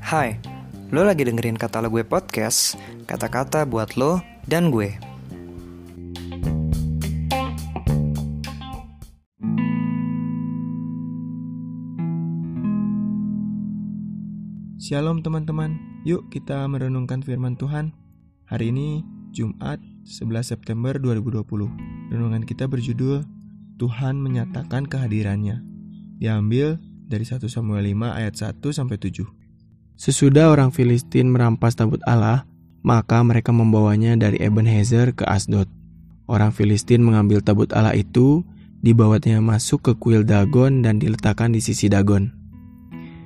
Hai, lo lagi dengerin kata lo gue podcast, kata-kata buat lo dan gue. Shalom teman-teman, yuk kita merenungkan firman Tuhan. Hari ini Jumat 11 September 2020. Renungan kita berjudul Tuhan menyatakan kehadirannya. Diambil dari 1 Samuel 5 ayat 1 sampai 7. Sesudah orang Filistin merampas tabut Allah, maka mereka membawanya dari Ebenezer ke Asdod. Orang Filistin mengambil tabut Allah itu, dibawanya masuk ke kuil Dagon dan diletakkan di sisi Dagon.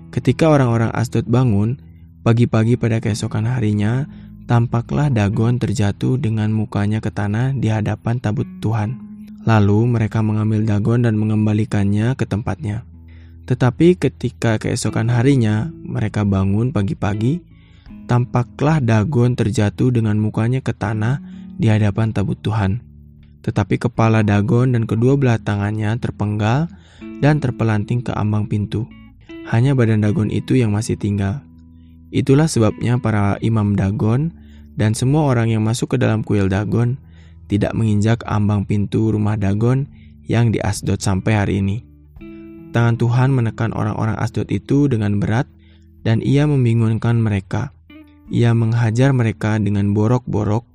Ketika orang-orang Asdod bangun, pagi-pagi pada keesokan harinya, tampaklah Dagon terjatuh dengan mukanya ke tanah di hadapan tabut Tuhan. Lalu mereka mengambil Dagon dan mengembalikannya ke tempatnya. Tetapi ketika keesokan harinya mereka bangun pagi-pagi, tampaklah Dagon terjatuh dengan mukanya ke tanah di hadapan tabut Tuhan. Tetapi kepala Dagon dan kedua belah tangannya terpenggal dan terpelanting ke ambang pintu. Hanya badan Dagon itu yang masih tinggal. Itulah sebabnya para imam Dagon dan semua orang yang masuk ke dalam kuil Dagon tidak menginjak ambang pintu rumah Dagon yang di Asdod sampai hari ini. Tangan Tuhan menekan orang-orang Asdod itu dengan berat dan ia membingungkan mereka. Ia menghajar mereka dengan borok-borok,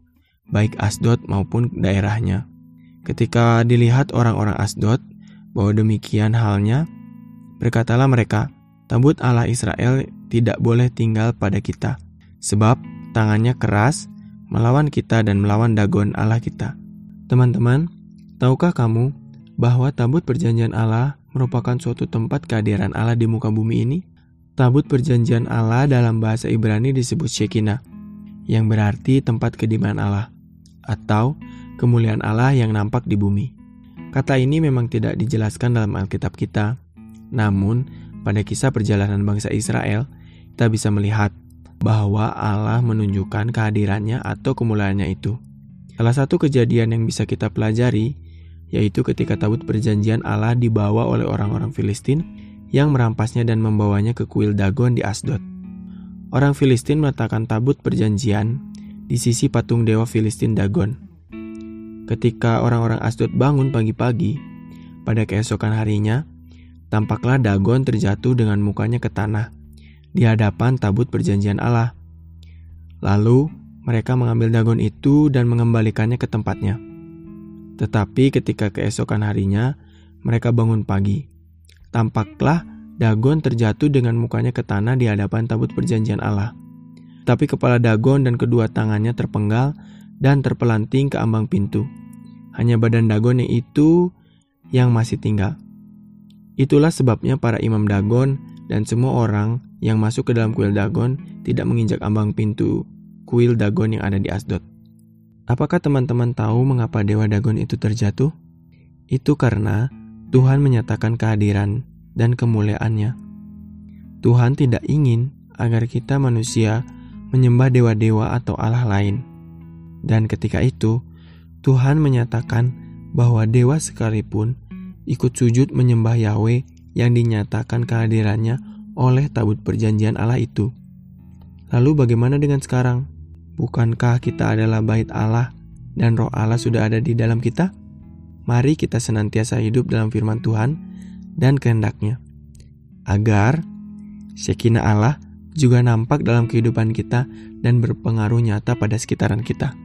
baik Asdod maupun daerahnya. Ketika dilihat orang-orang Asdod bahwa demikian halnya, berkatalah mereka, tabut Allah Israel tidak boleh tinggal pada kita, sebab tangannya keras melawan kita dan melawan Dagon Allah kita. Teman-teman, tahukah kamu bahwa tabut perjanjian Allah merupakan suatu tempat kehadiran Allah di muka bumi ini. Tabut perjanjian Allah dalam bahasa Ibrani disebut Shekinah, yang berarti tempat kediaman Allah, atau kemuliaan Allah yang nampak di bumi. Kata ini memang tidak dijelaskan dalam Alkitab kita, namun pada kisah perjalanan bangsa Israel, kita bisa melihat bahwa Allah menunjukkan kehadirannya atau kemuliaannya itu. Salah satu kejadian yang bisa kita pelajari yaitu ketika tabut perjanjian Allah dibawa oleh orang-orang Filistin yang merampasnya dan membawanya ke kuil Dagon di Asdod. Orang Filistin meletakkan tabut perjanjian di sisi patung dewa Filistin Dagon. Ketika orang-orang Asdod bangun pagi-pagi, pada keesokan harinya, tampaklah Dagon terjatuh dengan mukanya ke tanah di hadapan tabut perjanjian Allah. Lalu mereka mengambil Dagon itu dan mengembalikannya ke tempatnya. Tetapi ketika keesokan harinya, mereka bangun pagi. Tampaklah Dagon terjatuh dengan mukanya ke tanah di hadapan tabut perjanjian Allah. Tapi kepala Dagon dan kedua tangannya terpenggal dan terpelanting ke ambang pintu. Hanya badan Dagon yang itu yang masih tinggal. Itulah sebabnya para imam Dagon dan semua orang yang masuk ke dalam kuil Dagon tidak menginjak ambang pintu kuil Dagon yang ada di Asdod. Apakah teman-teman tahu mengapa Dewa Dagon itu terjatuh? Itu karena Tuhan menyatakan kehadiran dan kemuliaannya. Tuhan tidak ingin agar kita manusia menyembah dewa-dewa atau Allah lain. Dan ketika itu, Tuhan menyatakan bahwa dewa sekalipun ikut sujud menyembah Yahweh yang dinyatakan kehadirannya oleh tabut perjanjian Allah itu. Lalu bagaimana dengan sekarang? Bukankah kita adalah bait Allah dan roh Allah sudah ada di dalam kita? Mari kita senantiasa hidup dalam firman Tuhan dan kehendaknya. Agar Shekinah Allah juga nampak dalam kehidupan kita dan berpengaruh nyata pada sekitaran kita.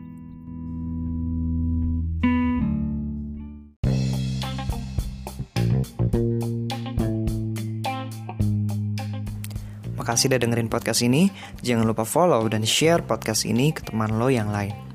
Makasih udah dengerin podcast ini. Jangan lupa follow dan share podcast ini ke teman lo yang lain.